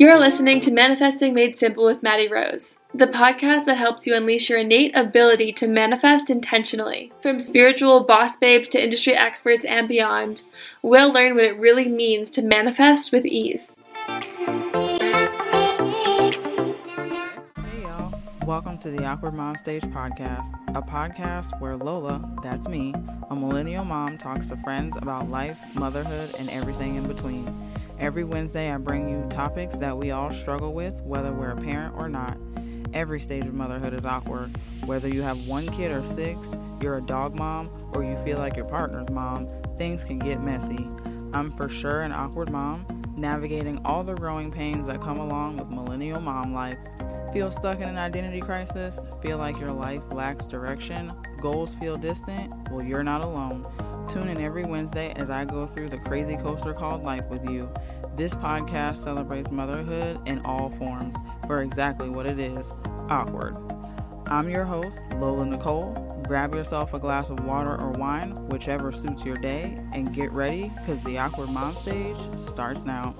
You're listening to Manifesting Made Simple with Maddie Rose, the podcast that helps you unleash your innate ability to manifest intentionally. From spiritual boss babes to industry experts and beyond, we'll learn what it really means to manifest with ease. Hey y'all, welcome to the Awkward Mom Stage podcast, a podcast where Lola, that's me, a millennial mom, talks to friends about life, motherhood, and everything in between. Every Wednesday, I bring you topics that we all struggle with, whether we're a parent or not. Every stage of motherhood is awkward. Whether you have one kid or six, you're a dog mom, or you feel like your partner's mom, things can get messy. I'm for sure an awkward mom, navigating all the growing pains that come along with millennial mom life. Feel stuck in an identity crisis? Feel like your life lacks direction? Goals feel distant? Well, you're not alone. Tune in every Wednesday as I go through the crazy coaster called life with you. This podcast celebrates motherhood in all forms for exactly what it is awkward. I'm your host, Lola Nicole. Grab yourself a glass of water or wine, whichever suits your day, and get ready because the Awkward Mom stage starts now.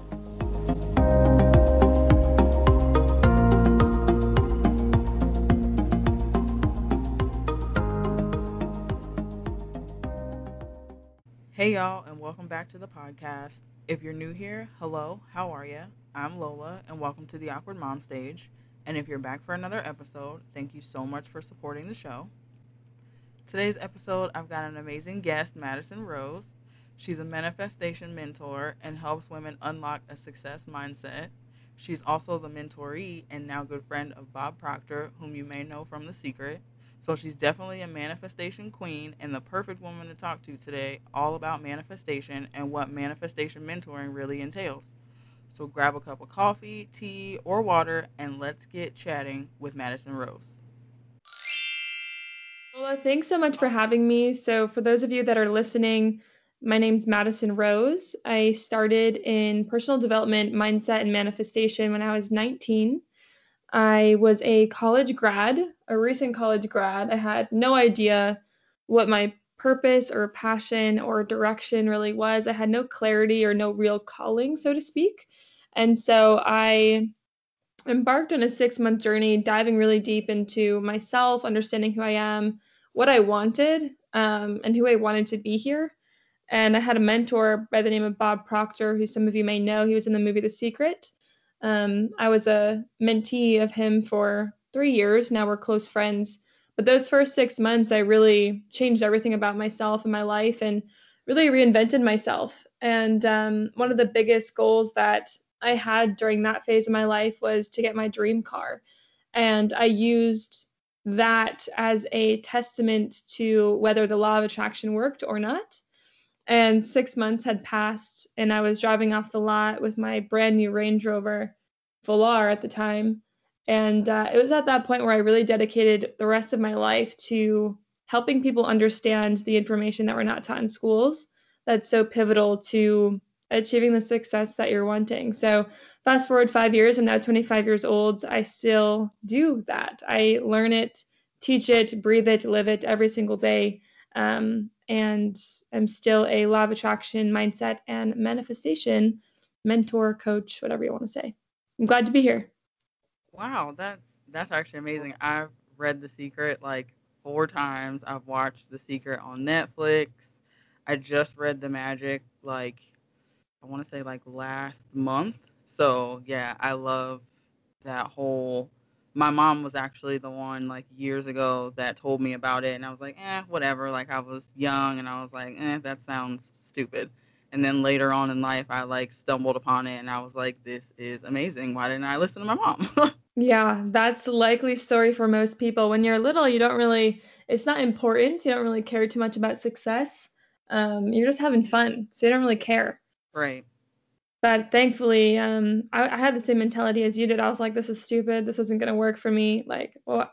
Hey, y'all, and welcome back to the podcast. If you're new here, hello, how are you? I'm Lola, and welcome to the Awkward Mom Stage. And if you're back for another episode, thank you so much for supporting the show. Today's episode, I've got an amazing guest, Madison Rose. She's a manifestation mentor and helps women unlock a success mindset. She's also the mentoree and now good friend of Bob Proctor, whom you may know from The Secret. So she's definitely a manifestation queen and the perfect woman to talk to today, all about manifestation and what manifestation mentoring really entails. So grab a cup of coffee, tea, or water, and let's get chatting with Madison Rose. Well, uh, thanks so much for having me. So, for those of you that are listening, my name's Madison Rose. I started in personal development, mindset, and manifestation when I was 19. I was a college grad, a recent college grad. I had no idea what my purpose or passion or direction really was. I had no clarity or no real calling, so to speak. And so I embarked on a six month journey, diving really deep into myself, understanding who I am, what I wanted, um, and who I wanted to be here. And I had a mentor by the name of Bob Proctor, who some of you may know. He was in the movie The Secret. Um, I was a mentee of him for three years. Now we're close friends. But those first six months, I really changed everything about myself and my life and really reinvented myself. And um, one of the biggest goals that I had during that phase of my life was to get my dream car. And I used that as a testament to whether the law of attraction worked or not. And six months had passed, and I was driving off the lot with my brand new Range Rover Velar at the time. And uh, it was at that point where I really dedicated the rest of my life to helping people understand the information that we're not taught in schools that's so pivotal to achieving the success that you're wanting. So, fast forward five years, I'm now 25 years old. I still do that. I learn it, teach it, breathe it, live it every single day. Um, and I'm still a law of attraction mindset and manifestation mentor, coach, whatever you want to say. I'm glad to be here. Wow, that's that's actually amazing. I've read The Secret like four times. I've watched The Secret on Netflix. I just read The Magic like I want to say like last month. So, yeah, I love that whole my mom was actually the one like years ago that told me about it and I was like, "Eh, whatever." Like I was young and I was like, "Eh, that sounds stupid." And then later on in life I like stumbled upon it and I was like, "This is amazing. Why didn't I listen to my mom?" yeah, that's a likely story for most people. When you're little, you don't really it's not important. You don't really care too much about success. Um, you're just having fun. So you don't really care. Right but thankfully um, I, I, had the same mentality as you did. I was like this is stupid. This isn't going to work for me. Like well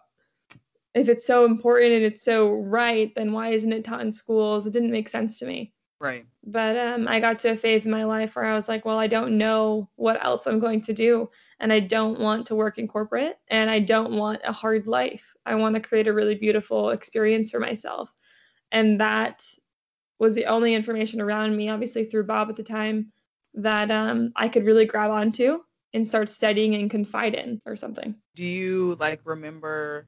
if it's so important and it's so right then why isn't it taught in schools? It didn't make sense to me. Right. But um, i got to a phase in my life where i was like well i don't know what else i'm going to do and i don't want to work in corporate and i don't want a hard life. I want to create a really beautiful experience for myself. And that was the only information around me obviously through bob at the time that um, I could really grab onto and start studying and confide in or something. Do you like remember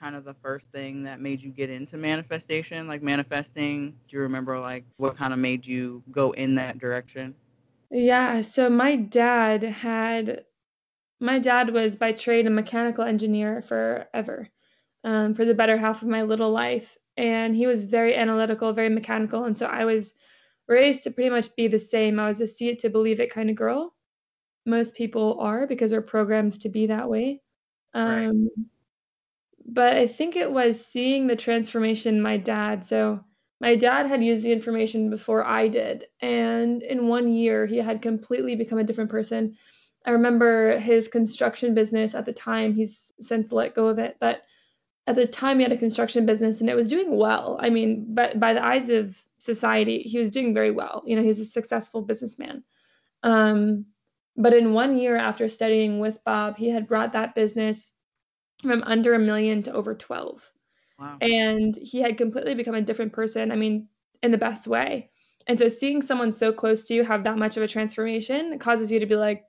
kind of the first thing that made you get into manifestation, like manifesting? Do you remember like what kind of made you go in that direction? Yeah, so my dad had my dad was by trade a mechanical engineer forever, um, for the better half of my little life. And he was very analytical, very mechanical. And so I was raised to pretty much be the same. I was a see it to believe it kind of girl. Most people are because we're programmed to be that way. Um, right. But I think it was seeing the transformation my dad. So my dad had used the information before I did. And in one year, he had completely become a different person. I remember his construction business at the time, he's since let go of it, but at the time he had a construction business and it was doing well. I mean, but by the eyes of society, he was doing very well. You know, he's a successful businessman. Um, but in one year after studying with Bob, he had brought that business from under a million to over 12. Wow. And he had completely become a different person. I mean, in the best way. And so seeing someone so close to you have that much of a transformation causes you to be like,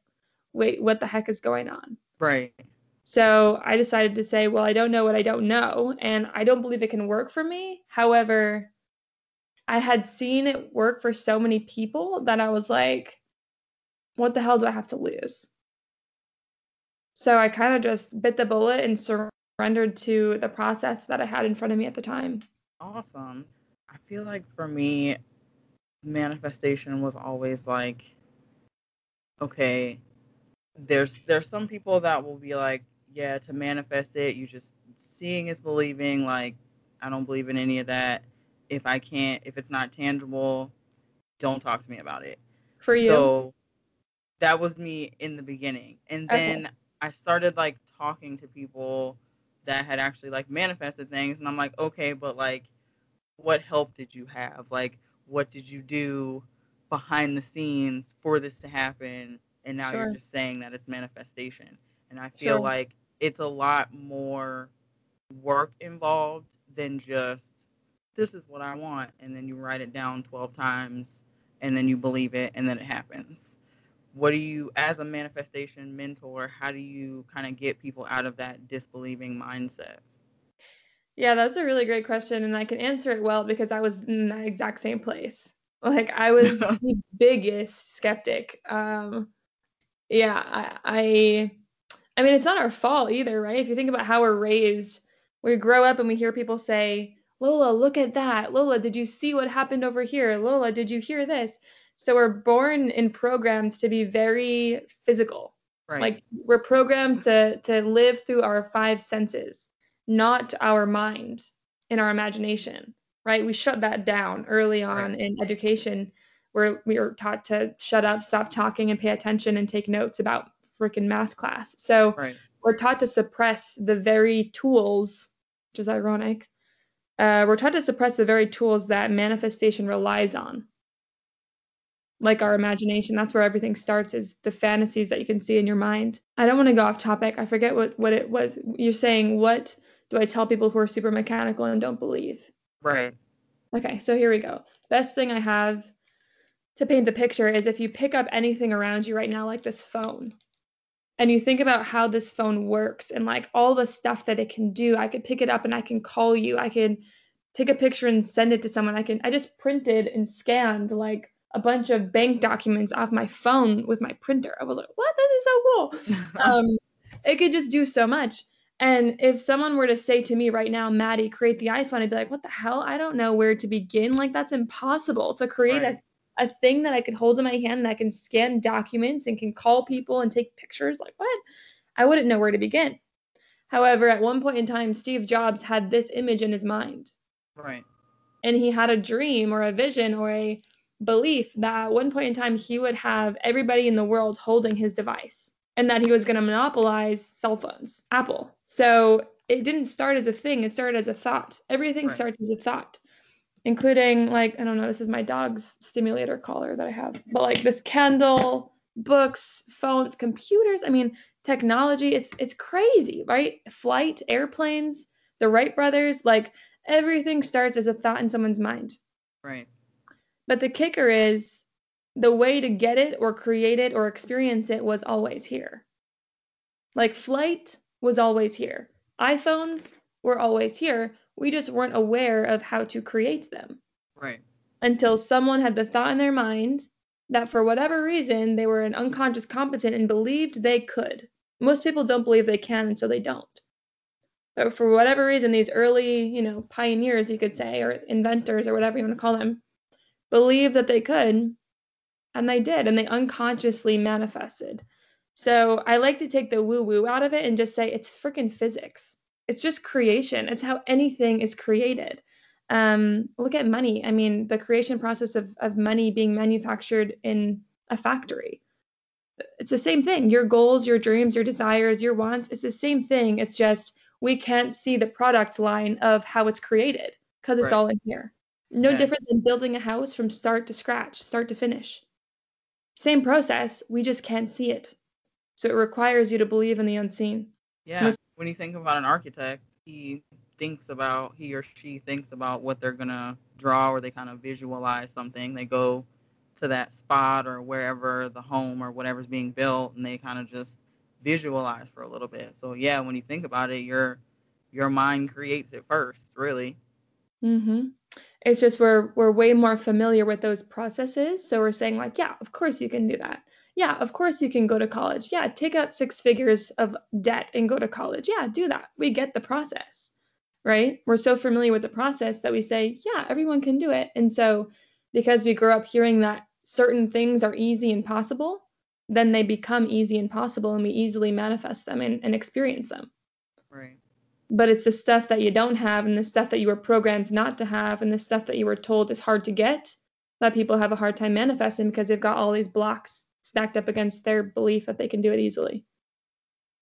wait, what the heck is going on? Right. So I decided to say, well, I don't know what I don't know, and I don't believe it can work for me. However, I had seen it work for so many people that I was like, what the hell do I have to lose? So I kind of just bit the bullet and surrendered to the process that I had in front of me at the time. Awesome. I feel like for me, manifestation was always like, okay, there's there's some people that will be like, yeah, to manifest it, you just seeing is believing. Like, I don't believe in any of that. If I can't, if it's not tangible, don't talk to me about it. For you. So that was me in the beginning. And then okay. I started like talking to people that had actually like manifested things and I'm like, okay, but like what help did you have? Like what did you do behind the scenes for this to happen? And now sure. you're just saying that it's manifestation. And I feel sure. like it's a lot more work involved than just this is what I want and then you write it down 12 times and then you believe it and then it happens. What do you as a manifestation mentor, how do you kind of get people out of that disbelieving mindset? Yeah, that's a really great question and I can answer it well because I was in that exact same place. Like I was the biggest skeptic. Um yeah, I, I I mean, it's not our fault either, right? If you think about how we're raised, we grow up and we hear people say, Lola, look at that. Lola, did you see what happened over here? Lola, did you hear this? So we're born in programs to be very physical. Right. Like we're programmed to to live through our five senses, not our mind and our imagination. Right? We shut that down early on right. in education where we were taught to shut up, stop talking, and pay attention and take notes about freaking math class. So right. we're taught to suppress the very tools, which is ironic. Uh, we're taught to suppress the very tools that manifestation relies on, like our imagination. That's where everything starts, is the fantasies that you can see in your mind. I don't want to go off topic. I forget what, what it was. You're saying, what do I tell people who are super mechanical and don't believe? Right. Okay, so here we go. Best thing I have to paint the picture is if you pick up anything around you right now, like this phone, and you think about how this phone works and like all the stuff that it can do i could pick it up and i can call you i can take a picture and send it to someone i can i just printed and scanned like a bunch of bank documents off my phone with my printer i was like what this is so cool um, it could just do so much and if someone were to say to me right now maddie create the iphone i'd be like what the hell i don't know where to begin like that's impossible to create right. a a thing that I could hold in my hand that can scan documents and can call people and take pictures. Like, what? I wouldn't know where to begin. However, at one point in time, Steve Jobs had this image in his mind. Right. And he had a dream or a vision or a belief that at one point in time he would have everybody in the world holding his device and that he was going to monopolize cell phones, Apple. So it didn't start as a thing, it started as a thought. Everything right. starts as a thought including like I don't know, this is my dog's stimulator collar that I have, but like this candle, books, phones, computers. I mean, technology. It's it's crazy, right? Flight, airplanes, the Wright brothers, like everything starts as a thought in someone's mind. Right. But the kicker is the way to get it or create it or experience it was always here. Like flight was always here. iPhones were always here. We just weren't aware of how to create them. Right. Until someone had the thought in their mind that for whatever reason they were an unconscious competent and believed they could. Most people don't believe they can, and so they don't. But for whatever reason, these early, you know, pioneers, you could say, or inventors, or whatever you want to call them, believed that they could, and they did, and they unconsciously manifested. So I like to take the woo woo out of it and just say it's freaking physics. It's just creation. It's how anything is created. Um, look at money. I mean, the creation process of, of money being manufactured in a factory. It's the same thing. Your goals, your dreams, your desires, your wants, it's the same thing. It's just we can't see the product line of how it's created because it's right. all in here. No yeah. different than building a house from start to scratch, start to finish. Same process, we just can't see it. So it requires you to believe in the unseen. Yeah. Most- when you think about an architect, he thinks about he or she thinks about what they're gonna draw or they kind of visualize something they go to that spot or wherever the home or whatever's being built and they kind of just visualize for a little bit. So yeah when you think about it your your mind creates it first really. Mm-hmm. It's just we're we're way more familiar with those processes. So we're saying like yeah of course you can do that. Yeah of course you can go to college. Yeah take out six figures of debt and go to college. Yeah do that. We get the process right? We're so familiar with the process that we say, yeah, everyone can do it. And so, because we grew up hearing that certain things are easy and possible, then they become easy and possible, and we easily manifest them and, and experience them. Right. But it's the stuff that you don't have, and the stuff that you were programmed not to have, and the stuff that you were told is hard to get that people have a hard time manifesting because they've got all these blocks stacked up against their belief that they can do it easily.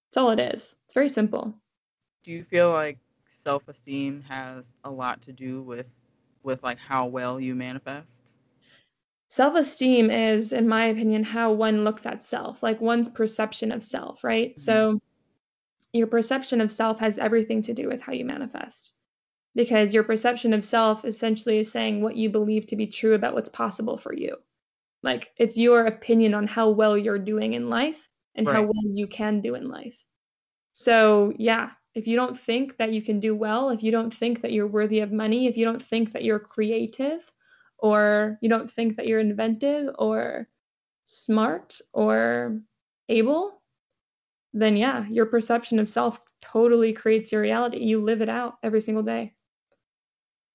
That's all it is. It's very simple. Do you feel like self-esteem has a lot to do with with like how well you manifest? Self-esteem is in my opinion how one looks at self, like one's perception of self, right? Mm-hmm. So your perception of self has everything to do with how you manifest. Because your perception of self essentially is saying what you believe to be true about what's possible for you. Like it's your opinion on how well you're doing in life and right. how well you can do in life. So, yeah, if you don't think that you can do well, if you don't think that you're worthy of money, if you don't think that you're creative, or you don't think that you're inventive or smart or able, then yeah, your perception of self totally creates your reality. You live it out every single day.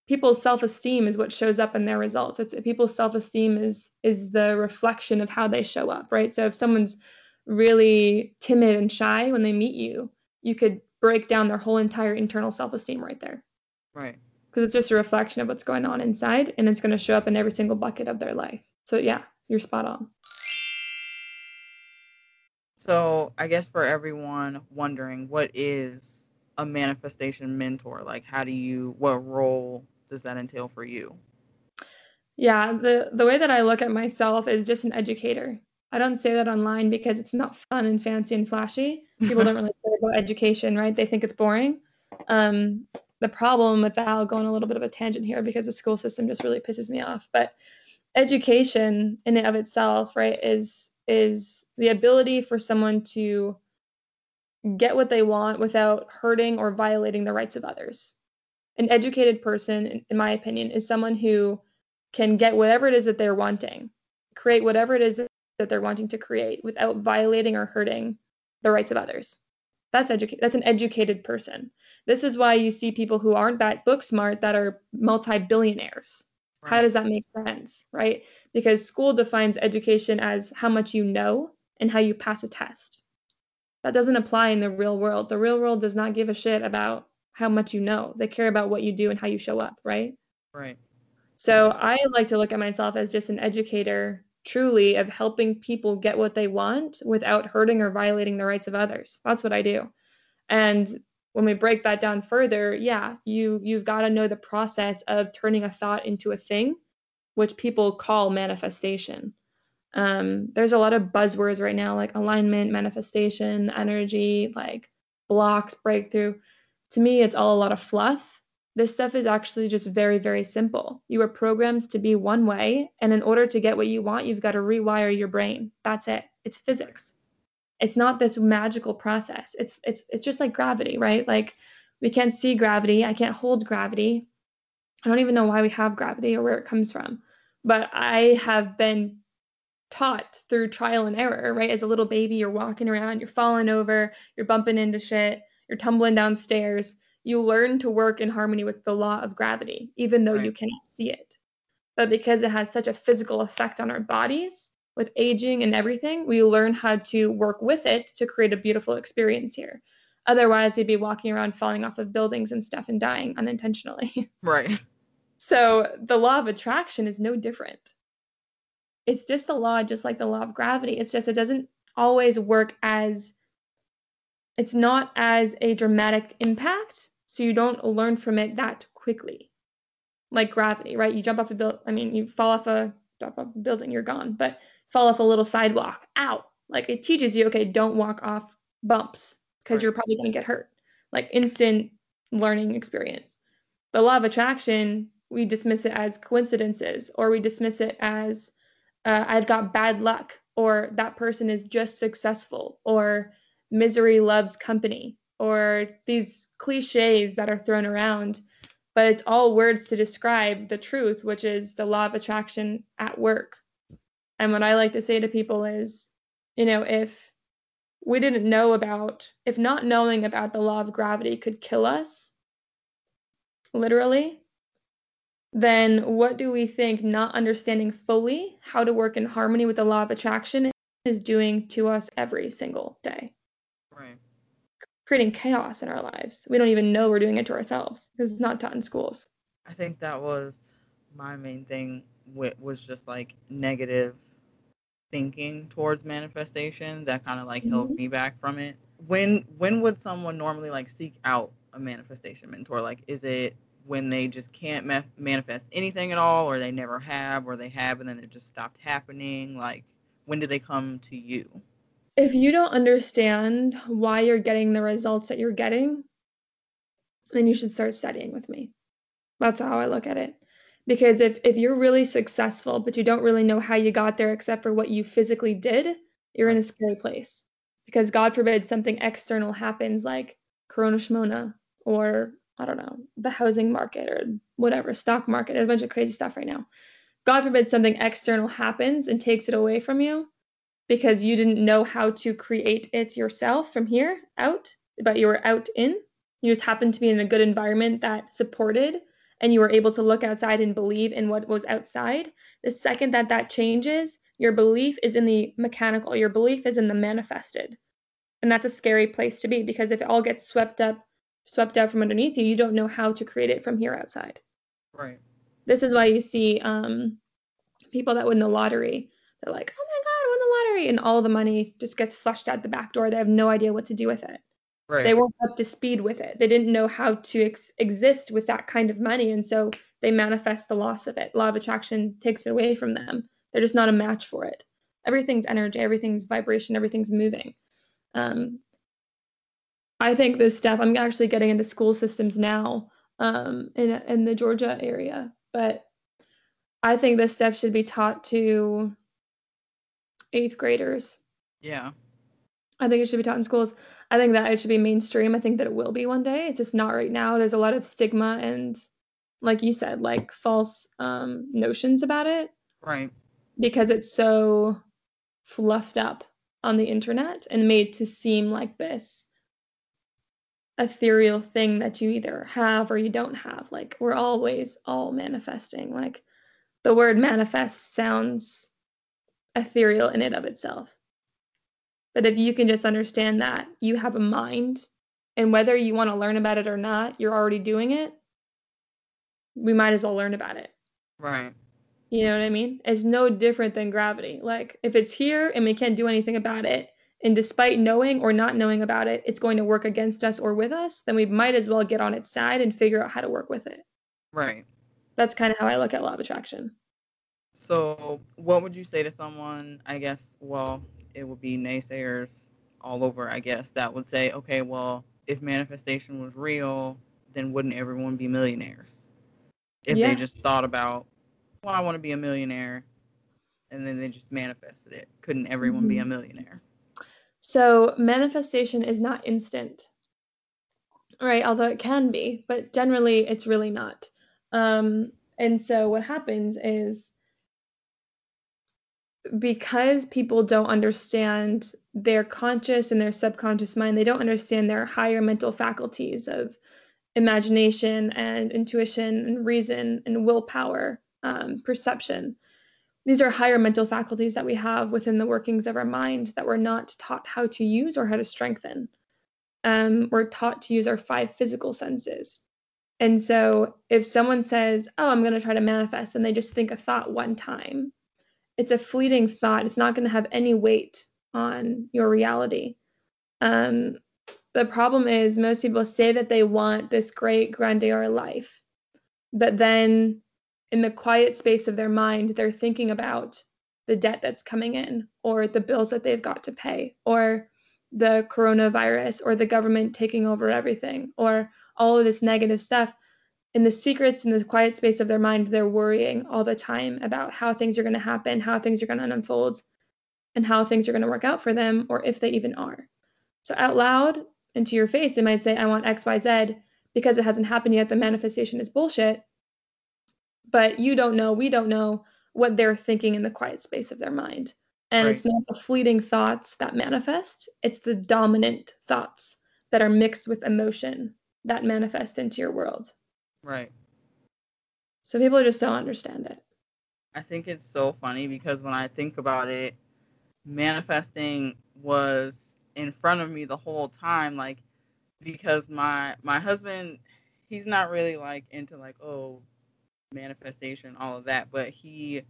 People's self-esteem is what shows up in their results. It's people's self-esteem is is the reflection of how they show up, right? So if someone's really timid and shy when they meet you, you could break down their whole entire internal self-esteem right there. Right. Because it's just a reflection of what's going on inside and it's going to show up in every single bucket of their life. So yeah, you're spot on. So, I guess for everyone wondering, what is a manifestation mentor? Like how do you what role does that entail for you? Yeah, the the way that I look at myself is just an educator. I don't say that online because it's not fun and fancy and flashy. People don't really care about education, right? They think it's boring. Um, the problem with that, I'll go on a little bit of a tangent here because the school system just really pisses me off. But education in and of itself, right, is is the ability for someone to get what they want without hurting or violating the rights of others. An educated person, in my opinion, is someone who can get whatever it is that they're wanting, create whatever it is that they're wanting to create without violating or hurting the rights of others. That's educate that's an educated person. This is why you see people who aren't that book smart that are multi-billionaires. Right. How does that make sense, right? Because school defines education as how much you know and how you pass a test. That doesn't apply in the real world. The real world does not give a shit about how much you know. They care about what you do and how you show up, right? Right. So I like to look at myself as just an educator truly of helping people get what they want without hurting or violating the rights of others. That's what I do. And when we break that down further, yeah, you you've got to know the process of turning a thought into a thing, which people call manifestation. Um, there's a lot of buzzwords right now like alignment, manifestation, energy, like blocks, breakthrough. To me, it's all a lot of fluff This stuff is actually just very, very simple. You are programmed to be one way, and in order to get what you want, you've got to rewire your brain. That's it. It's physics. It's not this magical process. It's it's it's just like gravity, right? Like we can't see gravity. I can't hold gravity. I don't even know why we have gravity or where it comes from. But I have been taught through trial and error, right? As a little baby, you're walking around, you're falling over, you're bumping into shit, you're tumbling downstairs. You learn to work in harmony with the law of gravity, even though right. you cannot see it. But because it has such a physical effect on our bodies with aging and everything, we learn how to work with it to create a beautiful experience here. Otherwise, we'd be walking around falling off of buildings and stuff and dying unintentionally. Right. So the law of attraction is no different it's just a law just like the law of gravity it's just it doesn't always work as it's not as a dramatic impact so you don't learn from it that quickly like gravity right you jump off a build i mean you fall off a drop off a building you're gone but fall off a little sidewalk ow like it teaches you okay don't walk off bumps because right. you're probably going to get hurt like instant learning experience the law of attraction we dismiss it as coincidences or we dismiss it as uh, I've got bad luck, or that person is just successful, or misery loves company, or these cliches that are thrown around. But it's all words to describe the truth, which is the law of attraction at work. And what I like to say to people is, you know, if we didn't know about, if not knowing about the law of gravity could kill us, literally, then what do we think not understanding fully how to work in harmony with the law of attraction is doing to us every single day? Right. Creating chaos in our lives. We don't even know we're doing it to ourselves because it's not taught in schools. I think that was my main thing was just like negative thinking towards manifestation that kind of like mm-hmm. held me back from it. When when would someone normally like seek out a manifestation mentor? Like is it when they just can't ma- manifest anything at all, or they never have, or they have and then it just stopped happening? Like, when do they come to you? If you don't understand why you're getting the results that you're getting, then you should start studying with me. That's how I look at it. Because if, if you're really successful, but you don't really know how you got there except for what you physically did, you're in a scary place. Because God forbid something external happens like Corona Shimona or I don't know, the housing market or whatever, stock market. There's a bunch of crazy stuff right now. God forbid something external happens and takes it away from you because you didn't know how to create it yourself from here out, but you were out in. You just happened to be in a good environment that supported and you were able to look outside and believe in what was outside. The second that that changes, your belief is in the mechanical, your belief is in the manifested. And that's a scary place to be because if it all gets swept up swept out from underneath you, you don't know how to create it from here outside. Right. This is why you see um, people that win the lottery. They're like, oh my God, I won the lottery. And all the money just gets flushed out the back door. They have no idea what to do with it. Right. They weren't up to speed with it. They didn't know how to ex- exist with that kind of money. And so they manifest the loss of it. Law of attraction takes it away from them. They're just not a match for it. Everything's energy, everything's vibration, everything's moving. Um, I think this stuff, I'm actually getting into school systems now um, in, in the Georgia area, but I think this stuff should be taught to eighth graders. Yeah. I think it should be taught in schools. I think that it should be mainstream. I think that it will be one day. It's just not right now. There's a lot of stigma and, like you said, like false um, notions about it. Right. Because it's so fluffed up on the internet and made to seem like this ethereal thing that you either have or you don't have. Like we're always all manifesting. Like the word manifest sounds ethereal in and of itself. But if you can just understand that you have a mind and whether you want to learn about it or not, you're already doing it, we might as well learn about it. Right. You know what I mean? It's no different than gravity. Like if it's here and we can't do anything about it, and despite knowing or not knowing about it, it's going to work against us or with us, then we might as well get on its side and figure out how to work with it. Right. That's kind of how I look at law of attraction. So, what would you say to someone, I guess, well, it would be naysayers all over, I guess, that would say, okay, well, if manifestation was real, then wouldn't everyone be millionaires? If Yeah. they just thought about, well, I want to be a millionaire, and then they just manifested it. Couldn't everyone be a Mhm. millionaire? So manifestation is not instant, right? Although it can be, but generally it's really not. Um, and so what happens is because people don't understand their conscious and their subconscious mind, they don't understand their higher mental faculties of imagination and intuition and reason and willpower, um, perception. These are higher mental faculties that we have within the workings of our mind that we're not taught how to use or how to strengthen. Um, we're taught to use our five physical senses. And so if someone says, Oh, I'm going to try to manifest, and they just think a thought one time, it's a fleeting thought. It's not going to have any weight on your reality. Um, the problem is, most people say that they want this great grandeur life, but then in the quiet space of their mind, they're thinking about the debt that's coming in, or the bills that they've got to pay, or the coronavirus, or the government taking over everything, or all of this negative stuff. In the secrets, in the quiet space of their mind, they're worrying all the time about how things are going to happen, how things are going to unfold, and how things are going to work out for them, or if they even are. So, out loud and to your face, they might say, I want XYZ because it hasn't happened yet. The manifestation is bullshit. But you don't know, we don't know what they're thinking in the quiet space of their mind. And it's not the fleeting thoughts that manifest, it's the dominant thoughts that are mixed with emotion that manifest into your world. Right. So people just don't understand it. I think it's so funny because when I think about it, manifesting was in front of me the whole time, like because my my husband, he's not really like into like oh manifestation, all of that, but he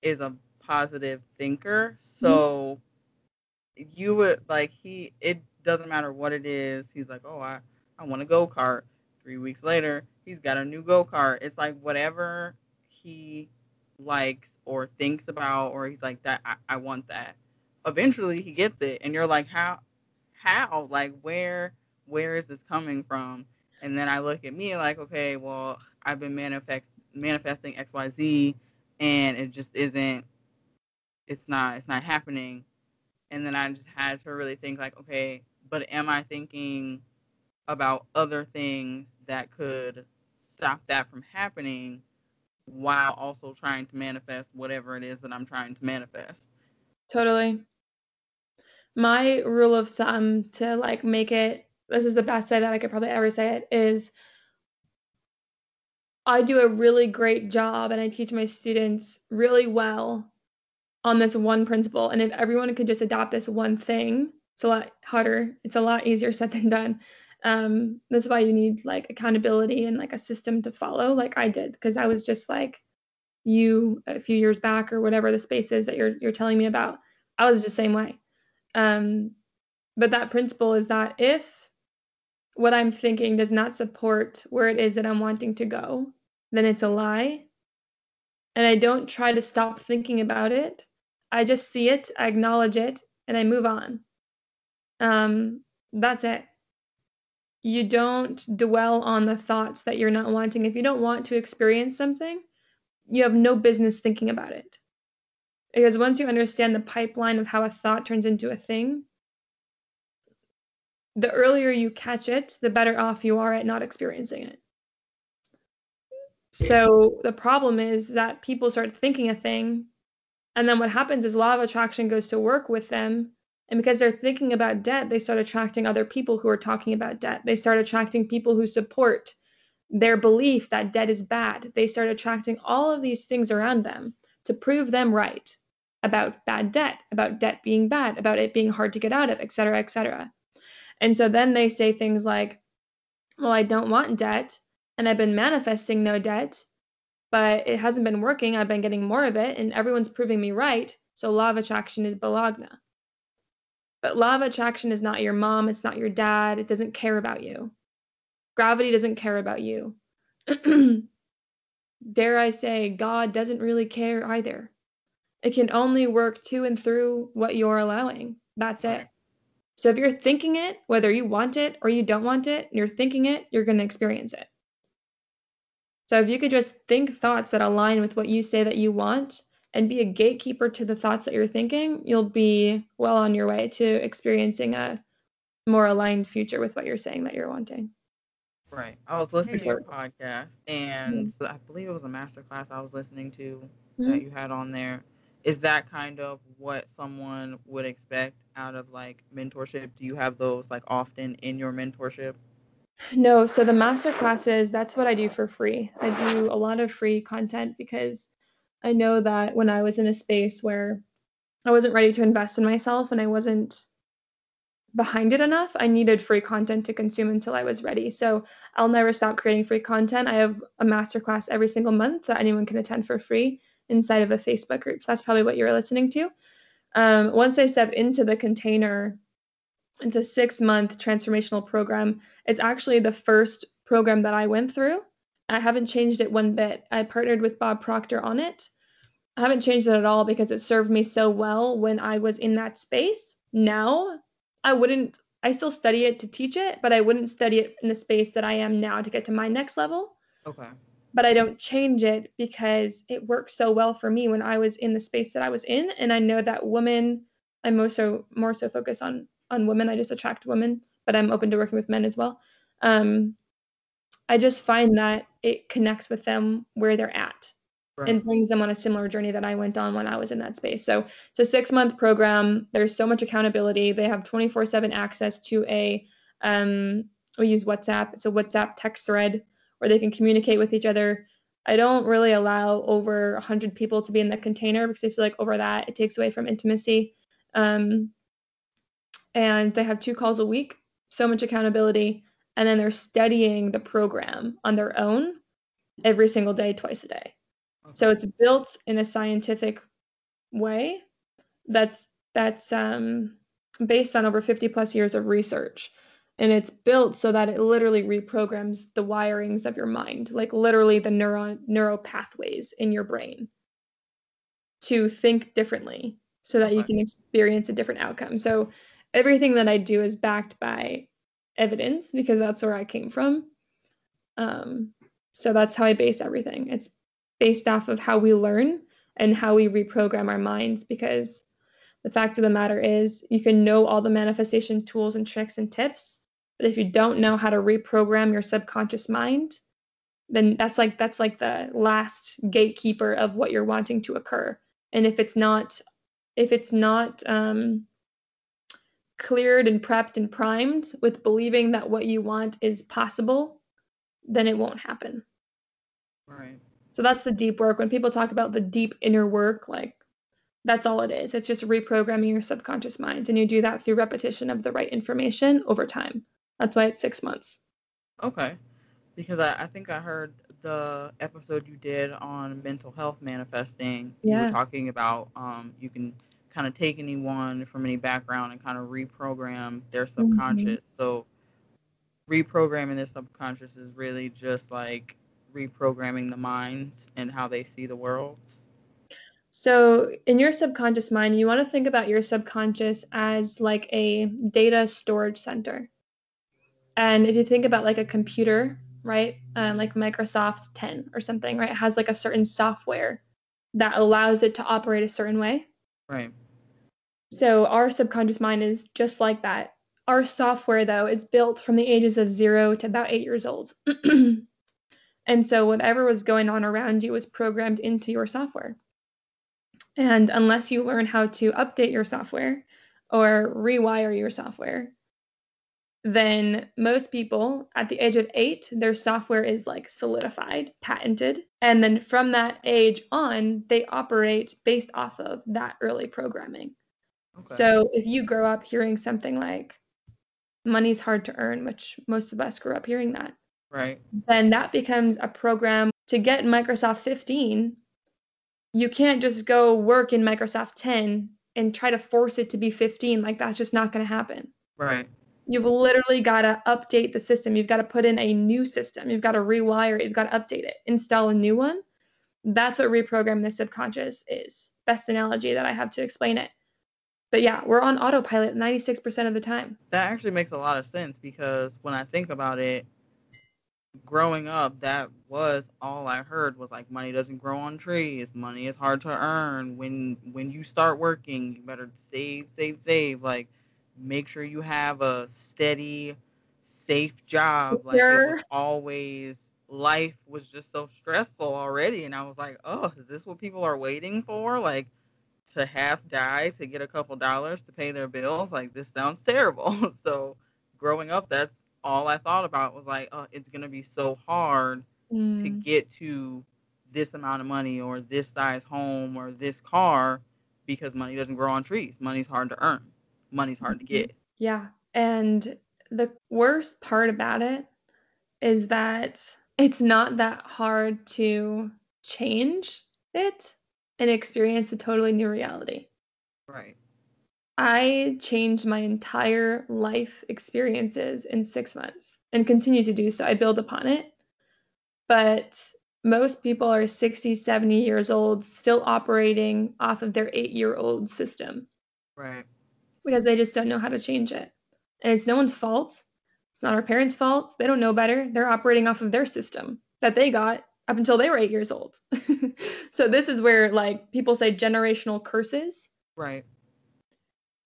is a positive thinker. So mm-hmm. you would like he it doesn't matter what it is. He's like, oh I I want a go kart. Three weeks later, he's got a new go kart. It's like whatever he likes or thinks about, or he's like that. I, I want that. Eventually, he gets it, and you're like, how, how, like where, where is this coming from? And then I look at me like, okay, well, I've been manifest manifesting X Y Z, and it just isn't. It's not. It's not happening. And then I just had to really think like, okay, but am I thinking about other things that could stop that from happening while also trying to manifest whatever it is that I'm trying to manifest. Totally. My rule of thumb to like make it, this is the best way that I could probably ever say it, is I do a really great job and I teach my students really well on this one principle. And if everyone could just adopt this one thing, it's a lot harder. It's a lot easier said than done. Um, that's why you need like accountability and like a system to follow, like I did, because I was just like you a few years back or whatever the space is that you're you're telling me about. I was the same way. Um, but that principle is that if what I'm thinking does not support where it is that I'm wanting to go, then it's a lie. And I don't try to stop thinking about it. I just see it, I acknowledge it, and I move on. Um, that's it. You don't dwell on the thoughts that you're not wanting. If you don't want to experience something, you have no business thinking about it. Because once you understand the pipeline of how a thought turns into a thing, the earlier you catch it, the better off you are at not experiencing it. So the problem is that people start thinking a thing, and then what happens is law of attraction goes to work with them. And because they're thinking about debt, they start attracting other people who are talking about debt. They start attracting people who support their belief that debt is bad. They start attracting all of these things around them to prove them right about bad debt, about debt being bad, about it being hard to get out of, et cetera, et cetera. And so then they say things like, well, I don't want debt, and I've been manifesting no debt, but it hasn't been working. I've been getting more of it, and everyone's proving me right. So law of attraction is balagna. But law of attraction is not your mom, it's not your dad, it doesn't care about you. Gravity doesn't care about you. Dare I say, God doesn't really care either. It can only work to and through what you're allowing. That's it. So if you're thinking it, whether you want it or you don't want it, you're thinking it, you're going to experience it. So if you could just think thoughts that align with what you say that you want and be a gatekeeper to the thoughts that you're thinking, you'll be well on your way to experiencing a more aligned future with what you're saying that you're wanting. Right. I was listening to your podcast, and mm-hmm. I believe it was a master class I was listening to mm-hmm. that you had on there. Is that kind of what someone would expect out of like mentorship? Do you have those like often in your mentorship? No. So the master classes, that's what I do for free. I do a lot of free content because I know that when I was in a space where I wasn't ready to invest in myself and I wasn't behind it enough. I needed free content to consume until I was ready. So I'll never stop creating free content. I have a masterclass every single month that anyone can attend for free inside of a Facebook group. So that's probably what you're listening to. Um, once I step into the container, it's a six month transformational program. It's actually the first program that I went through. I haven't changed it one bit. I partnered with Bob Proctor on it. I haven't changed it at all because it served me so well when I was in that space. Now I wouldn't I still study it to teach it, but I wouldn't study it in the space that I am now to get to my next level. Okay. But I don't change it because it worked so well for me when I was in the space that I was in. And I know that women, I'm more so more so focused on on women. I just attract women, but I'm open to working with men as well. Um, I just find that it connects with them where they're at right. and brings them on a similar journey that I went on when I was in that space. So it's a six month program. There's so much accountability. They have 24 7 access to a, um, we use WhatsApp. It's a WhatsApp text thread where they can communicate with each other. I don't really allow over 100 people to be in the container because I feel like over that it takes away from intimacy. Um, and they have two calls a week, so much accountability. And then they're studying the program on their own every single day, twice a day. So it's built in a scientific way that's that's um, based on over 50 plus years of research. And it's built so that it literally reprograms the wirings of your mind, like literally the neuron neural pathways in your brain to think differently so that you can experience a different outcome. So everything that I do is backed by evidence because that's where I came from. Um, so that's how I base everything. It's based off of how we learn and how we reprogram our minds because the fact of the matter is you can know all the manifestation tools and tricks and tips but if you don't know how to reprogram your subconscious mind then that's like that's like the last gatekeeper of what you're wanting to occur and if it's not if it's not um, cleared and prepped and primed with believing that what you want is possible then it won't happen right so that's the deep work. When people talk about the deep inner work, like that's all it is. It's just reprogramming your subconscious mind. And you do that through repetition of the right information over time. That's why it's six months. Okay. Because I, I think I heard the episode you did on mental health manifesting. Yeah. You were talking about um, you can kind of take anyone from any background and kind of reprogram their subconscious. Mm-hmm. So reprogramming their subconscious is really just like reprogramming the mind and how they see the world? So, in your subconscious mind, you want to think about your subconscious as like a data storage center. And if you think about like a computer, right, um, like Microsoft 10 or something, right, it has like a certain software that allows it to operate a certain way. Right. So, our subconscious mind is just like that. Our software, though, is built from the ages of zero to about eight years old. And so whatever was going on around you was programmed into your software. And unless you learn how to update your software or rewire your software, then most people at the age of eight, their software is like solidified, patented. And then from that age on, they operate based off of that early programming. Okay. So if you grow up hearing something like money's hard to earn, which most of us grew up hearing that, Right. Then that becomes a program to get Microsoft 15. You can't just go work in Microsoft 10 and try to force it to be 15. Like that's just not going to happen. Right. You've literally got to update the system. You've got to put in a new system. You've got to rewire it. You've got to update it, install a new one. That's what reprogram the subconscious is. Best analogy that I have to explain it. But yeah, we're on autopilot 96% of the time. That actually makes a lot of sense because when I think about it, growing up, that was all I heard was like money doesn't grow on trees. Money is hard to earn. When when you start working, you better save, save, save. Like make sure you have a steady, safe job. Like it was always life was just so stressful already and I was like, "Oh, is this what people are waiting for?" Like to half die to get a couple dollars to pay their bills. Like this sounds terrible. so growing up, that's all I thought about was like, oh, it's gonna be so hard mm. to get to this amount of money or this size home or this car because money doesn't grow on trees. Money's hard to earn. Money's hard to get. Yeah. And the worst part about it is that it's not that hard to change it and experience a totally new reality. Right. I changed my entire life experiences in six months and continue to do so. I build upon it. But most people are 60, 70 years old, still operating off of their eight year old system. Right. Because they just don't know how to change it. And it's no one's fault. It's not our parents' fault. They don't know better. They're operating off of their system that they got up until they were eight years old. so this is where like people say generational curses. Right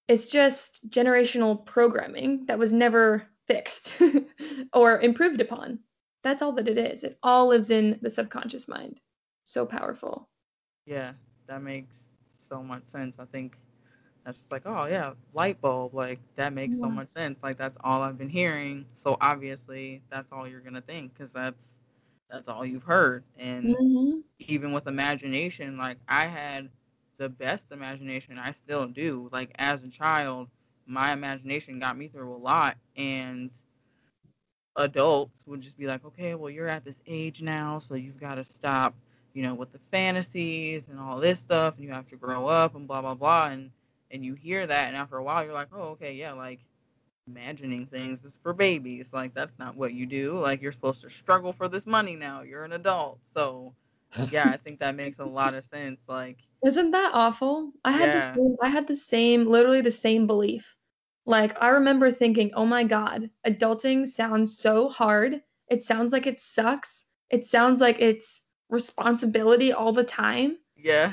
it's just generational programming that was never fixed or improved upon. That's all that it is. It all lives in the subconscious mind. So powerful. Yeah, that makes so much sense. I think that's just like, oh yeah, light bulb. Like that makes yeah. so much sense. Like that's all I've been hearing. So obviously that's all you're gonna think because that's that's all you've heard. And mm-hmm. even with imagination, like I had the best imagination. I still do. Like as a child, my imagination got me through a lot and adults would just be like, "Okay, well you're at this age now, so you've got to stop, you know, with the fantasies and all this stuff and you have to grow up and blah blah blah." And and you hear that and after a while you're like, "Oh, okay, yeah, like imagining things is for babies. Like that's not what you do. Like you're supposed to struggle for this money now. You're an adult." So yeah, I think that makes a lot of sense. Like, isn't that awful? I had yeah. the same, I had the same, literally the same belief. Like, I remember thinking, oh my God, adulting sounds so hard. It sounds like it sucks. It sounds like it's responsibility all the time. Yeah.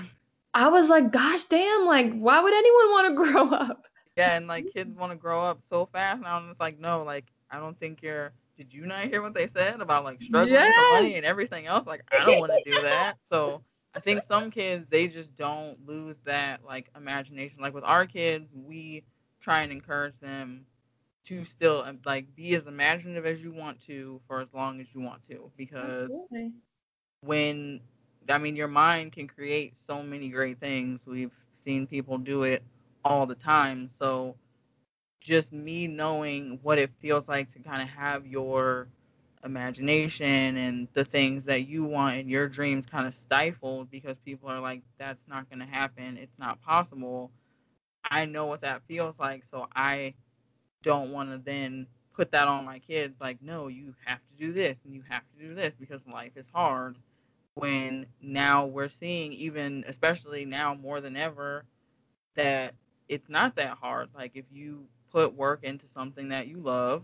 I was like, gosh damn, like, why would anyone want to grow up? Yeah, and like kids want to grow up so fast now. And it's like, no, like, I don't think you're did you not hear what they said about like struggling yes. for money and everything else? Like, I don't want to do that. So I think some kids they just don't lose that like imagination. Like with our kids, we try and encourage them to still um, like be as imaginative as you want to for as long as you want to because Absolutely. when I mean your mind can create so many great things. We've seen people do it all the time. So just me knowing what it feels like to kind of have your imagination and the things that you want and your dreams kind of stifled because people are like that's not going to happen. It's not possible. I know what that feels like so i don't want to then put that on my kids like no you have to do this and you have to do this because life is hard. When now we're seeing even especially now more than ever that it's not that hard like if you put work into something that you love,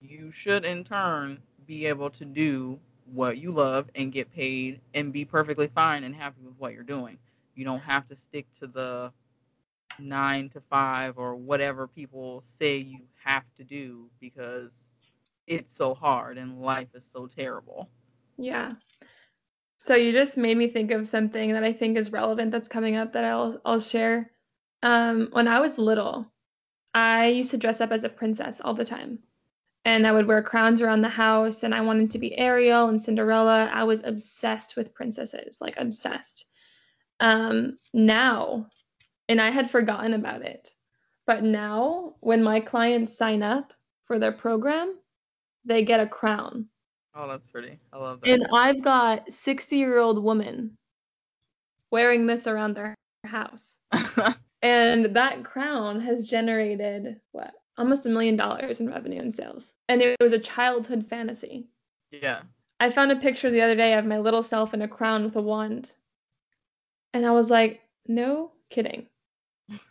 you should in turn be able to do what you love and get paid and be perfectly fine and happy with what you're doing. You don't have to stick to the nine to five or whatever people say you have to do because it's so hard and life is so terrible. Yeah. So you just made me think of something that I think is relevant that's coming up that I'll I'll share. Um, when I was little, I used to dress up as a princess all the time. And I would wear crowns around the house, and I wanted to be Ariel and Cinderella. I was obsessed with princesses, like obsessed. Um, now, and I had forgotten about it, but now when my clients sign up for their program, they get a crown. Oh, that's pretty. I love that. And I've got 60 year old women wearing this around their house. And that crown has generated what? Almost a million dollars in revenue and sales. And it was a childhood fantasy. Yeah. I found a picture the other day of my little self in a crown with a wand. And I was like, no kidding.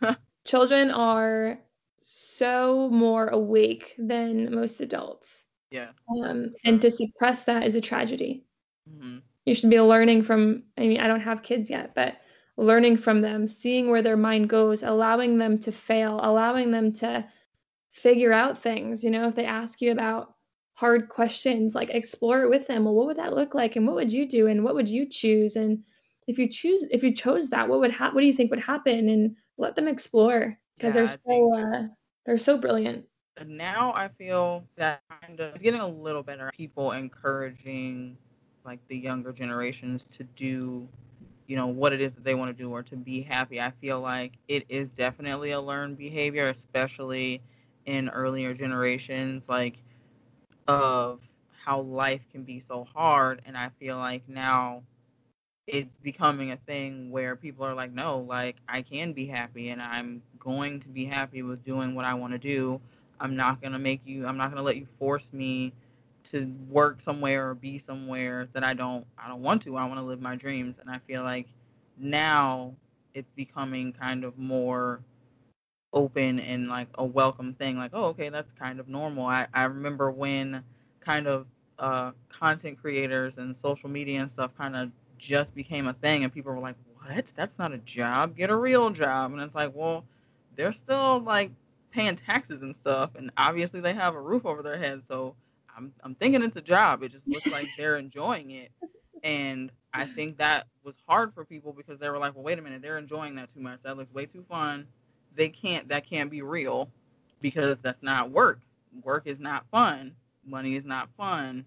children are so more awake than most adults. Yeah. Um, and to suppress that is a tragedy. Mm-hmm. You should be learning from, I mean, I don't have kids yet, but learning from them, seeing where their mind goes, allowing them to fail, allowing them to figure out things. You know, if they ask you about hard questions, like explore it with them. Well, what would that look like? And what would you do? And what would you choose? And if you choose, if you chose that, what would happen? what do you think would happen? And let them explore because yeah, they're so uh, they're so brilliant. Now I feel that kind of it's getting a little better. People encouraging like the younger generations to do you know what it is that they want to do or to be happy. I feel like it is definitely a learned behavior especially in earlier generations like of how life can be so hard. And i feel like now it's becoming a thing where people are like no like i can be happy and i'm going to be happy with doing what i want to do. I'm not going to make you i'm not going to let you force me to work somewhere or be somewhere that i don't i don't want to. I want to live my dreams. And i feel like now it's becoming kind of more open and like a welcome thing like oh okay that's kind of normal. I, I remember when kind of uh, content creators and social media and stuff kind of just became a thing and people were like what? That's not a job? Get a real job. And it's like well they're still like paying taxes and stuff and obviously they have a roof over their head. So i'm, I'm thinking it's a job. It just looks like they're enjoying it. And i think that was hard for people because they were like well wait a minute they're enjoying that too much. That looks way too fun. They can't that can't be real because that's not work. Work is not fun. Money is not fun.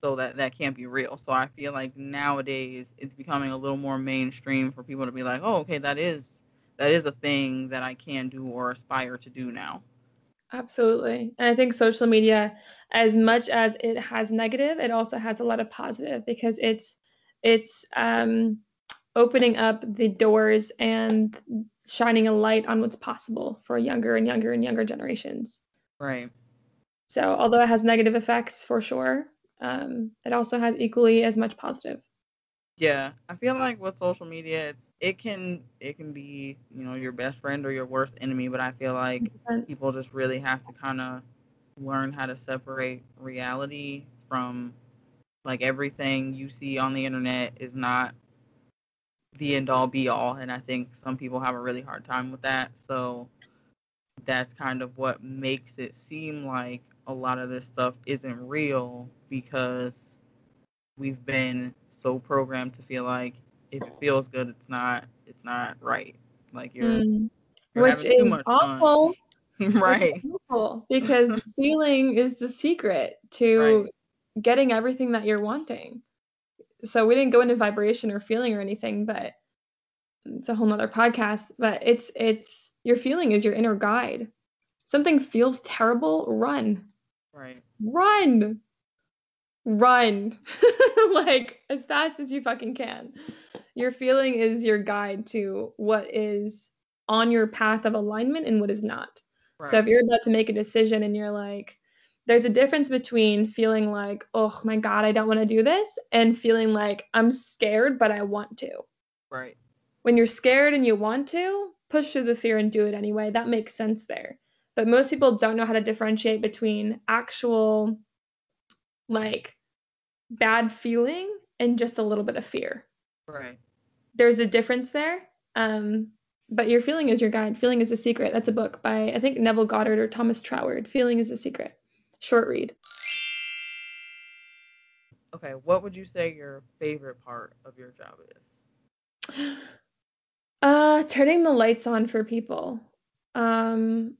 So that that can't be real. So i feel like nowadays it's becoming a little more mainstream for people to be like oh okay that is that is a thing that i can do or aspire to do now absolutely. And i think social media as much as it has negative it also has a lot of positive because it's it's um opening up the doors and shining a light on what's possible for younger and younger and younger generations. Right. So although it has negative effects for sure um, it also has equally as much positive. Yeah, I feel like with social media, it's it can it can be you know your best friend or your worst enemy, but I feel like people just really have to kind of learn how to separate reality from like everything you see on the internet is not the end all be all and i think some people have a really hard time with that so that's kind of what makes it seem like a lot of this stuff isn't real because we've been so programmed to feel like if it feels good, it's not it's not right. Like you're, mm. you're which is awful. right. Awful because feeling is the secret to right. getting everything that you're wanting. So we didn't go into vibration or feeling or anything, but it's a whole nother podcast. But it's it's your feeling is your inner guide. Something feels terrible, run. Right. Run. Run. like as fast as you fucking can. Your feeling is your guide to what is on your path of alignment and what is not. Right. So if you're about to make a decision and you're like, there's a difference between feeling like, oh my God, I don't want to do this, and feeling like I'm scared, but I want to. Right. When you're scared and you want to, push through the fear and do it anyway. That makes sense there but most people don't know how to differentiate between actual like bad feeling and just a little bit of fear. Right. There's a difference there um but your feeling is your guide. Feeling is a secret. That's a book by i think neville goddard or thomas troward. Feeling is a secret. Short read. Okay what would you say your favorite part of your job is? Uh turning the lights on for people. Um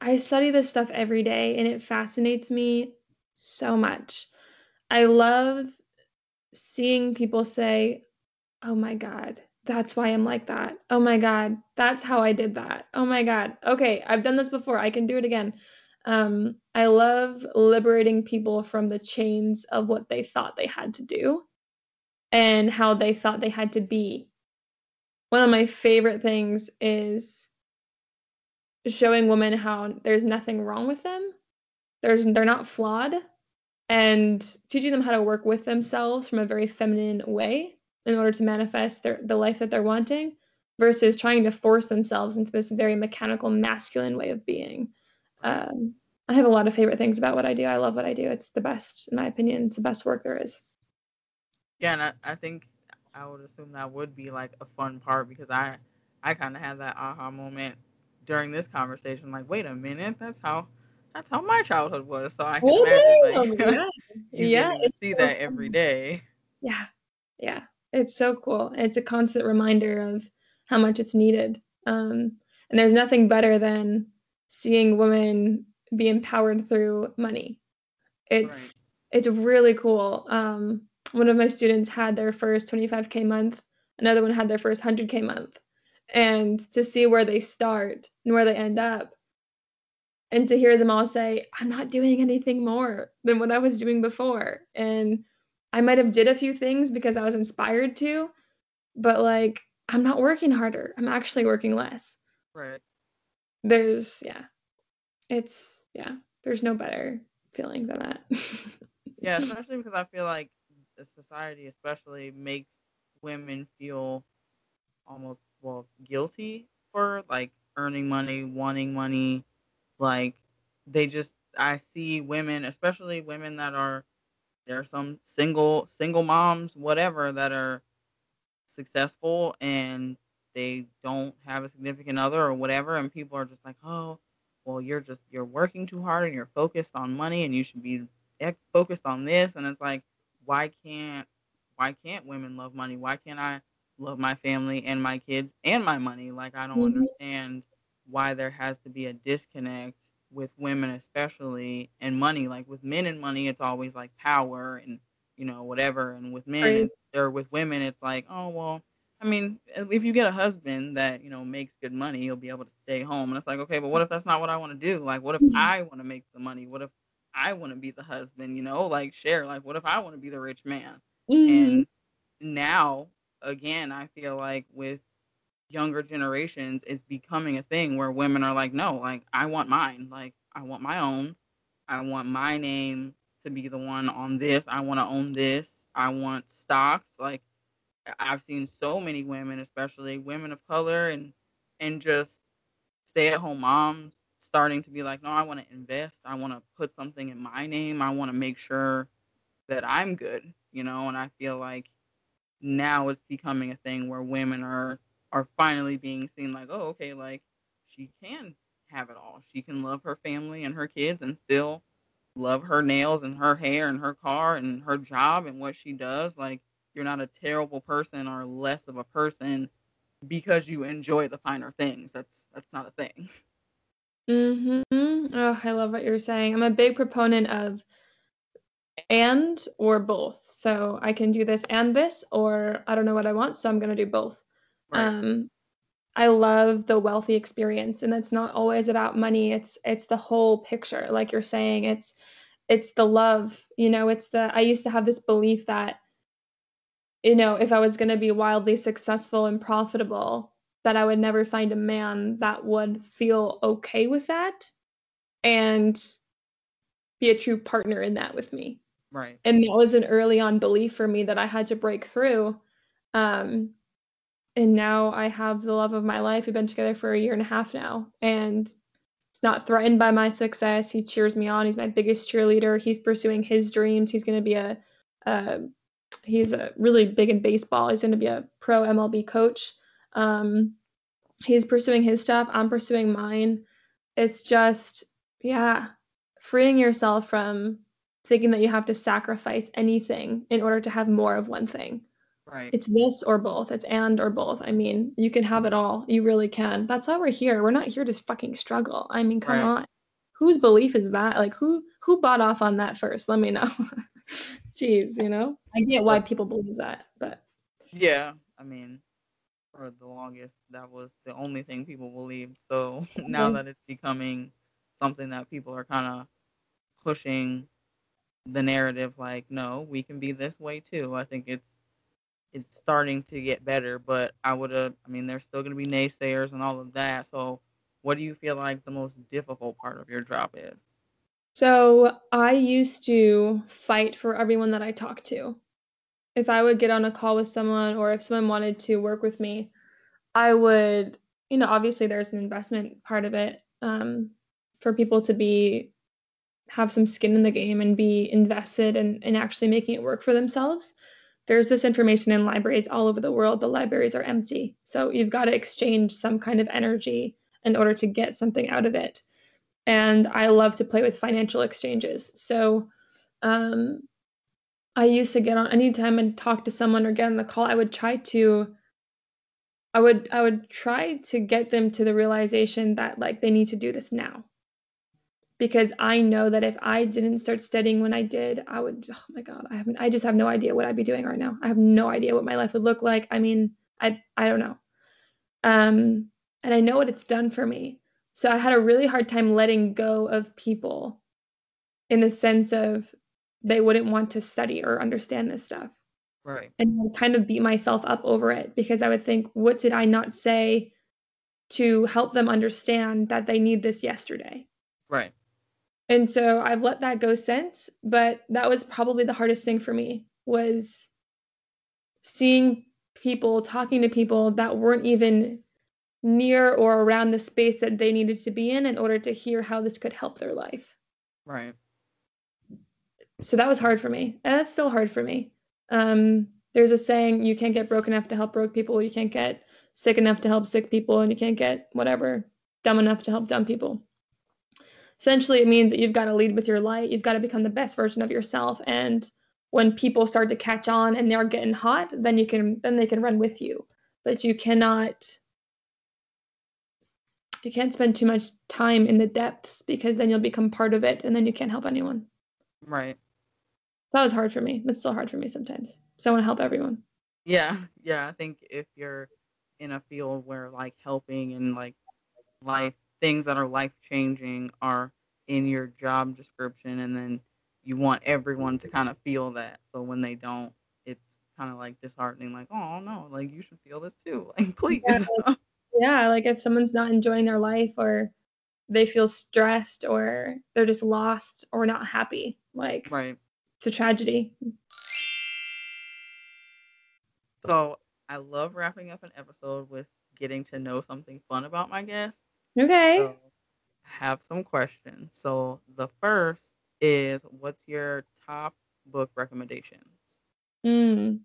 I study this stuff every day and it fascinates me so much. I love seeing people say, Oh my God, that's why I'm like that. Oh my God, that's how I did that. Oh my God, okay, I've done this before. I can do it again. Um, I love liberating people from the chains of what they thought they had to do and how they thought they had to be. One of my favorite things is showing women how there's nothing wrong with them. There's they're not flawed and teaching them how to work with themselves from a very feminine way in order to manifest their the life that they're wanting. versus trying to force themselves into this very mechanical masculine way of being. Um, I have a lot of favorite things about what I do. I love what I do. It's the best, in my opinion. It's the best work there is. Yeah, and I, I think I would assume that would be like a fun part because I I kind of had that aha moment during this conversation. Like, wait a minute, that's how that's how my childhood was. So I can imagine like yeah, yeah to see so that every day. Yeah, yeah, it's so cool. It's a constant reminder of how much it's needed. Um, and there's nothing better than seeing women be empowered through money. It's right. it's really cool. Um, one of my students had their first 25k month, another one had their first 100k month, and to see where they start and where they end up, and to hear them all say, "I'm not doing anything more than what I was doing before," and I might have did a few things because I was inspired to, but like I'm not working harder. I'm actually working less. Right. There's yeah. It's yeah, there's no better feeling than that. yeah, especially because I feel like the society especially makes women feel almost well guilty for like earning money, wanting money, like they just I see women, especially women that are there are some single single moms, whatever, that are successful and they don't have a significant other or whatever and people are just like oh well you're just you're working too hard and you're focused on money and you should be focused on this. And it's like why can't why can't women love money? Why can't i love my family and my kids and my money? Like i don't mm-hmm. understand why there has to be a disconnect with women especially and money like with men and money it's always like power and you know whatever and with men right or with women, it's like, oh well, I mean, if you get a husband that you know makes good money, you'll be able to stay home. And it's like, okay, but what if that's not what I want to do? Like, what if mm-hmm. I want to make the money? What if I want to be the husband? You know, like share. Like, what if I want to be the rich man? Mm-hmm. And now, again, I feel like with younger generations, is becoming a thing where women are like, no, like I want mine. Like I want my own. I want my name to be the one on this. I want to own this. I want stocks. Like I've seen so many women, especially women of color and and just stay at home moms starting to be like, no, I want to invest. I want to put something in my name. I want to make sure that I'm good, you know, and I feel like now it's becoming a thing where women are are finally being seen like, oh, okay, like she can have it all. She can love her family and her kids and still love her nails and her hair and her car and her job and what she does. Like you're not a terrible person or less of a person because you enjoy the finer things. That's that's not a thing. Mhm. Oh, I love what you're saying. I'm a big proponent of and or both. So I can do this and this or I don't know what I want, so I'm going to do both. Right. Um I love the wealthy experience and that's not always about money. It's it's the whole picture. Like you're saying, it's it's the love, you know, it's the I used to have this belief that you know, if I was going to be wildly successful and profitable, that I would never find a man that would feel okay with that and be a true partner in that with me. Right. And that was an early on belief for me that I had to break through. Um, and now I have the love of my life. We've been together for a year and a half now, and he's not threatened by my success. He cheers me on. He's my biggest cheerleader. He's pursuing his dreams. He's going to be a, a, he's a really big in baseball. He's going to be a pro MLB coach. Um, he's pursuing his stuff. I'm pursuing mine. It's just, yeah, freeing yourself from thinking that you have to sacrifice anything in order to have more of one thing. Right. It's this or both. It's and or both. I mean, you can have it all. You really can. That's why we're here. We're not here to fucking struggle. I mean, come right. on. Whose belief is that? Like who who bought off on that first? Let me know. Jeez, you know? I get why people believe that, but Yeah, I mean, for the longest that was the only thing people believed. So now that it's becoming something that people are kind of pushing the narrative like no we can be this way too i think it's is starting to get better, but I would have, I mean, there's still going to be naysayers and all of that. So, what do you feel like the most difficult part of your job is? So, I used to fight for everyone that I talked to. If I would get on a call with someone or if someone wanted to work with me, I would, you know, obviously there's an investment part of it um, for people to be have some skin in the game and be invested in, in actually making it work for themselves. There's this information in libraries all over the world. The libraries are empty. So you've got to exchange some kind of energy in order to get something out of it. And I love to play with financial exchanges. So um, I used to get on anytime and talk to someone or get on the call, I would try to I would I would try to get them to the realization that like they need to do this now because I know that if I didn't start studying when I did, I would, oh my God, I haven't, I just have no idea what I'd be doing right now. I have no idea what my life would look like. I mean, I, I don't know. Um, and I know what it's done for me. So I had a really hard time letting go of people in the sense of they wouldn't want to study or understand this stuff. Right. And I kind of beat myself up over it because I would think, what did I not say to help them understand that they need this yesterday? Right. And so I've let that go since, but that was probably the hardest thing for me was seeing people talking to people that weren't even near or around the space that they needed to be in in order to hear how this could help their life. Right. So that was hard for me. And that's still hard for me. Um, there's a saying you can't get broke enough to help broke people, you can't get sick enough to help sick people, and you can't get whatever dumb enough to help dumb people essentially it means that you've got to lead with your light you've got to become the best version of yourself and when people start to catch on and they're getting hot then you can then they can run with you. But you cannot you can't spend too much time in the depths because then you'll become part of it and then you can't help anyone. Right. That was hard for me. It's still hard for me sometimes. So i want to help everyone. Yeah yeah i think if you're in a field where like helping and like life things that are life changing are in your job description and then you want everyone to kind of feel that. So when they don't it's kind of like disheartening like oh no like you should feel this too like please. yeah like, yeah, like if someone's not enjoying their life or they feel stressed or they're just lost or not happy like right. it's a tragedy. So i love wrapping up an episode with getting to know something fun about my guests Okay. So have some questions. So the first is what's your top book recommendations? Mm.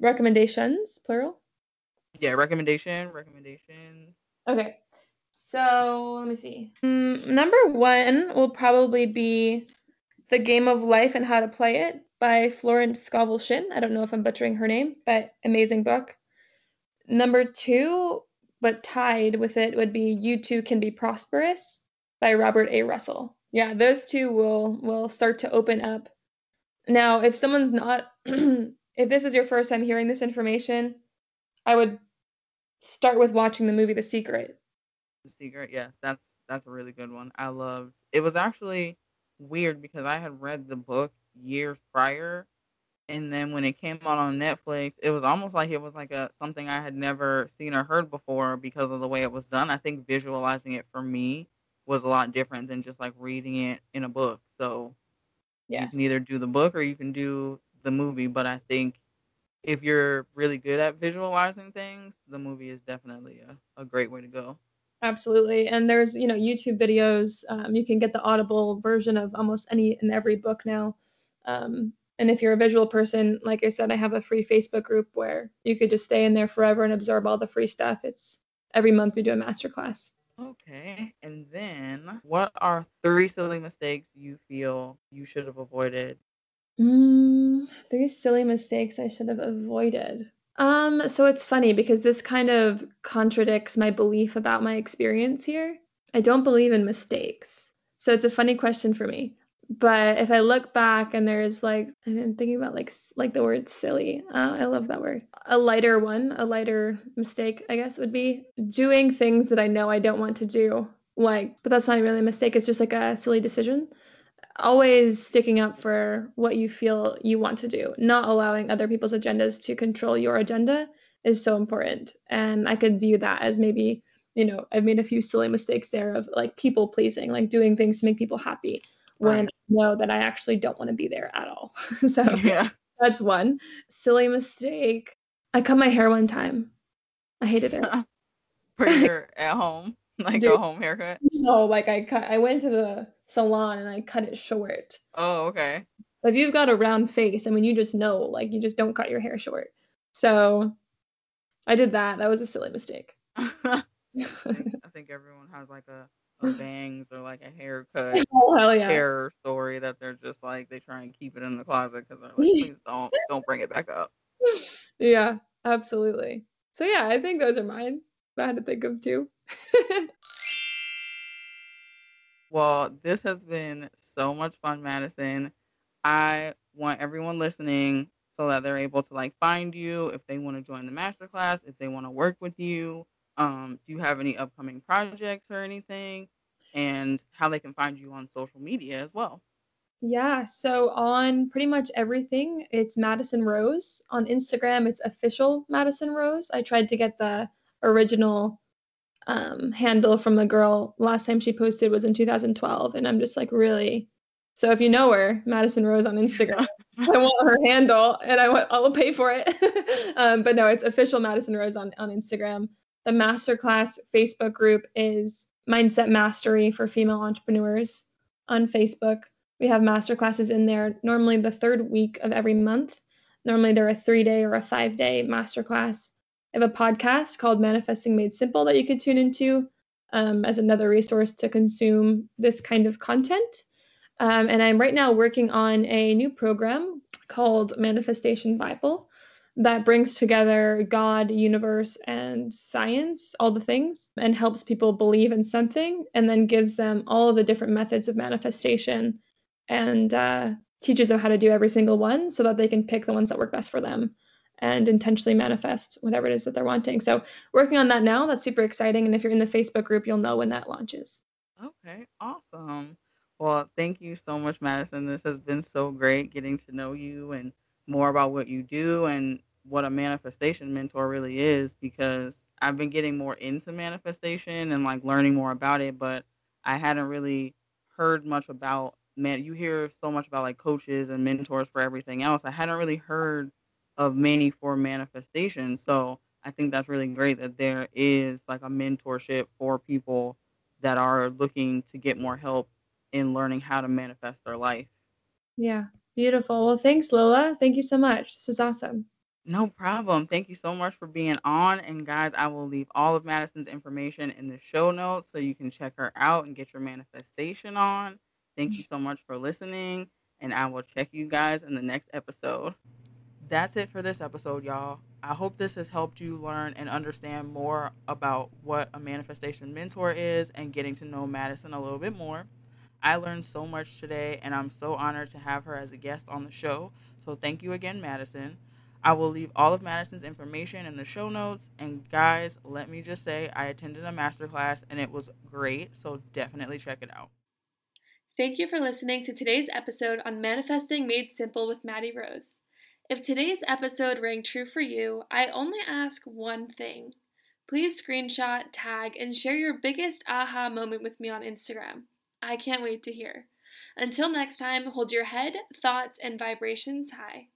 Recommendations, plural? Yeah, recommendation, recommendation. Okay. So let me see. Mm, number one will probably be The Game of Life and How to Play It by Florence Scovel Shinn. I don't know if I'm butchering her name, but amazing book. Number two but tied with it would be You Too Can Be Prosperous by Robert A. Russell. Yeah, those two will will start to open up. Now, if someone's not if this is your first time hearing this information, I would start with watching the movie The Secret. The Secret, yeah, that's that's a really good one. I loved. It was actually weird because I had read the book years prior and then when it came out on Netflix, it was almost like it was like a something I had never seen or heard before because of the way it was done. I think visualizing it for me was a lot different than just like reading it in a book. So yes. you can either do the book or you can do the movie, but I think if you're really good at visualizing things, the movie is definitely a, a great way to go. Absolutely. And there's, you know, YouTube videos. Um, you can get the audible version of almost any and every book now. Um, and if you're a visual person, like I said, I have a free Facebook group where you could just stay in there forever and absorb all the free stuff. It's every month we do a masterclass. Okay. And then what are three silly mistakes you feel you should have avoided? Mm, three silly mistakes I should have avoided. Um, so it's funny because this kind of contradicts my belief about my experience here. I don't believe in mistakes. So it's a funny question for me but if I look back and there's like I'm thinking about like like the word silly. Uh, I love that word. A lighter one, a lighter mistake, I guess would be doing things that I know I don't want to do. Like, but that's not really a mistake. It's just like a silly decision. Always sticking up for what you feel you want to do, not allowing other people's agendas to control your agenda is so important. And I could view that as maybe, you know, I've made a few silly mistakes there of like people pleasing, like doing things to make people happy when know that I actually don't want to be there at all. so yeah. that's one silly mistake. I cut my hair one time I hated it. For your at home, like Dude. a home haircut. No, like I cut I went to the salon and I cut it short. Oh, okay. If you've got a round face, I mean you just know, like you just don't cut your hair short. So I did that. That was a silly mistake. I think everyone has like a, a bangs or like a haircut oh hell yeah. hair story that they're just like they try and keep it in the closet because they're like, please don't don't bring it back up. Yeah, absolutely. So yeah, I think those are mine. I had to think of two. Well, this has been so much fun, Madison. I want everyone listening so that they're able to like find you if they want to join the masterclass, if they want to work with you. Um, do you have any upcoming projects or anything? And how they can find you on social media as well. Yeah, so on pretty much everything, it's Madison Rose. On Instagram, it's official Madison Rose. I tried to get the original um, handle from the girl last time she posted was in 2012, and I'm just like really. So if you know her, Madison Rose on Instagram, I want her handle, and I want I'll pay for it. um, but no, it's official Madison Rose on on Instagram. The masterclass Facebook group is Mindset Mastery for Female Entrepreneurs on Facebook. We have masterclasses in there normally the third week of every month. Normally they're a three day or a five day masterclass. I have a podcast called Manifesting Made Simple that you could tune into um, as another resource to consume this kind of content. Um, and I'm right now working on a new program called Manifestation Bible that brings together God, universe, and science, all the things, and helps people believe in something, and then gives them all the different methods of manifestation and uh, teaches them how to do every single one so that they can pick the ones that work best for them and intentionally manifest whatever it is that they're wanting. So, working on that now, that's super exciting. And if you're in the Facebook group, you'll know when that launches. Okay, awesome. Well, thank you so much, Madison. This has been so great getting to know you and more about what you do and what a manifestation mentor really is because I've been getting more into manifestation and like learning more about it, but I hadn't really heard much about man you hear so much about like coaches and mentors for everything else. I hadn't really heard of many for manifestation. So I think that's really great that there is like a mentorship for people that are looking to get more help in learning how to manifest their life. Yeah, beautiful. Well, thanks, Lola. Thank you so much. This is awesome. No problem. Thank you so much for being on. And guys, I will leave all of Madison's information in the show notes so you can check her out and get your manifestation on. Thank you so much for listening, and I will check you guys in the next episode. That's it for this episode, y'all. I hope this has helped you learn and understand more about what a manifestation mentor is and getting to know Madison a little bit more. I learned so much today, and I'm so honored to have her as a guest on the show. So, thank you again, Madison. I will leave all of Madison's information in the show notes. And, guys, let me just say I attended a masterclass and it was great. So, definitely check it out. Thank you for listening to today's episode on Manifesting Made Simple with Maddie Rose. If today's episode rang true for you, I only ask one thing. Please screenshot, tag, and share your biggest aha moment with me on Instagram. I can't wait to hear. Until next time, hold your head, thoughts, and vibrations high.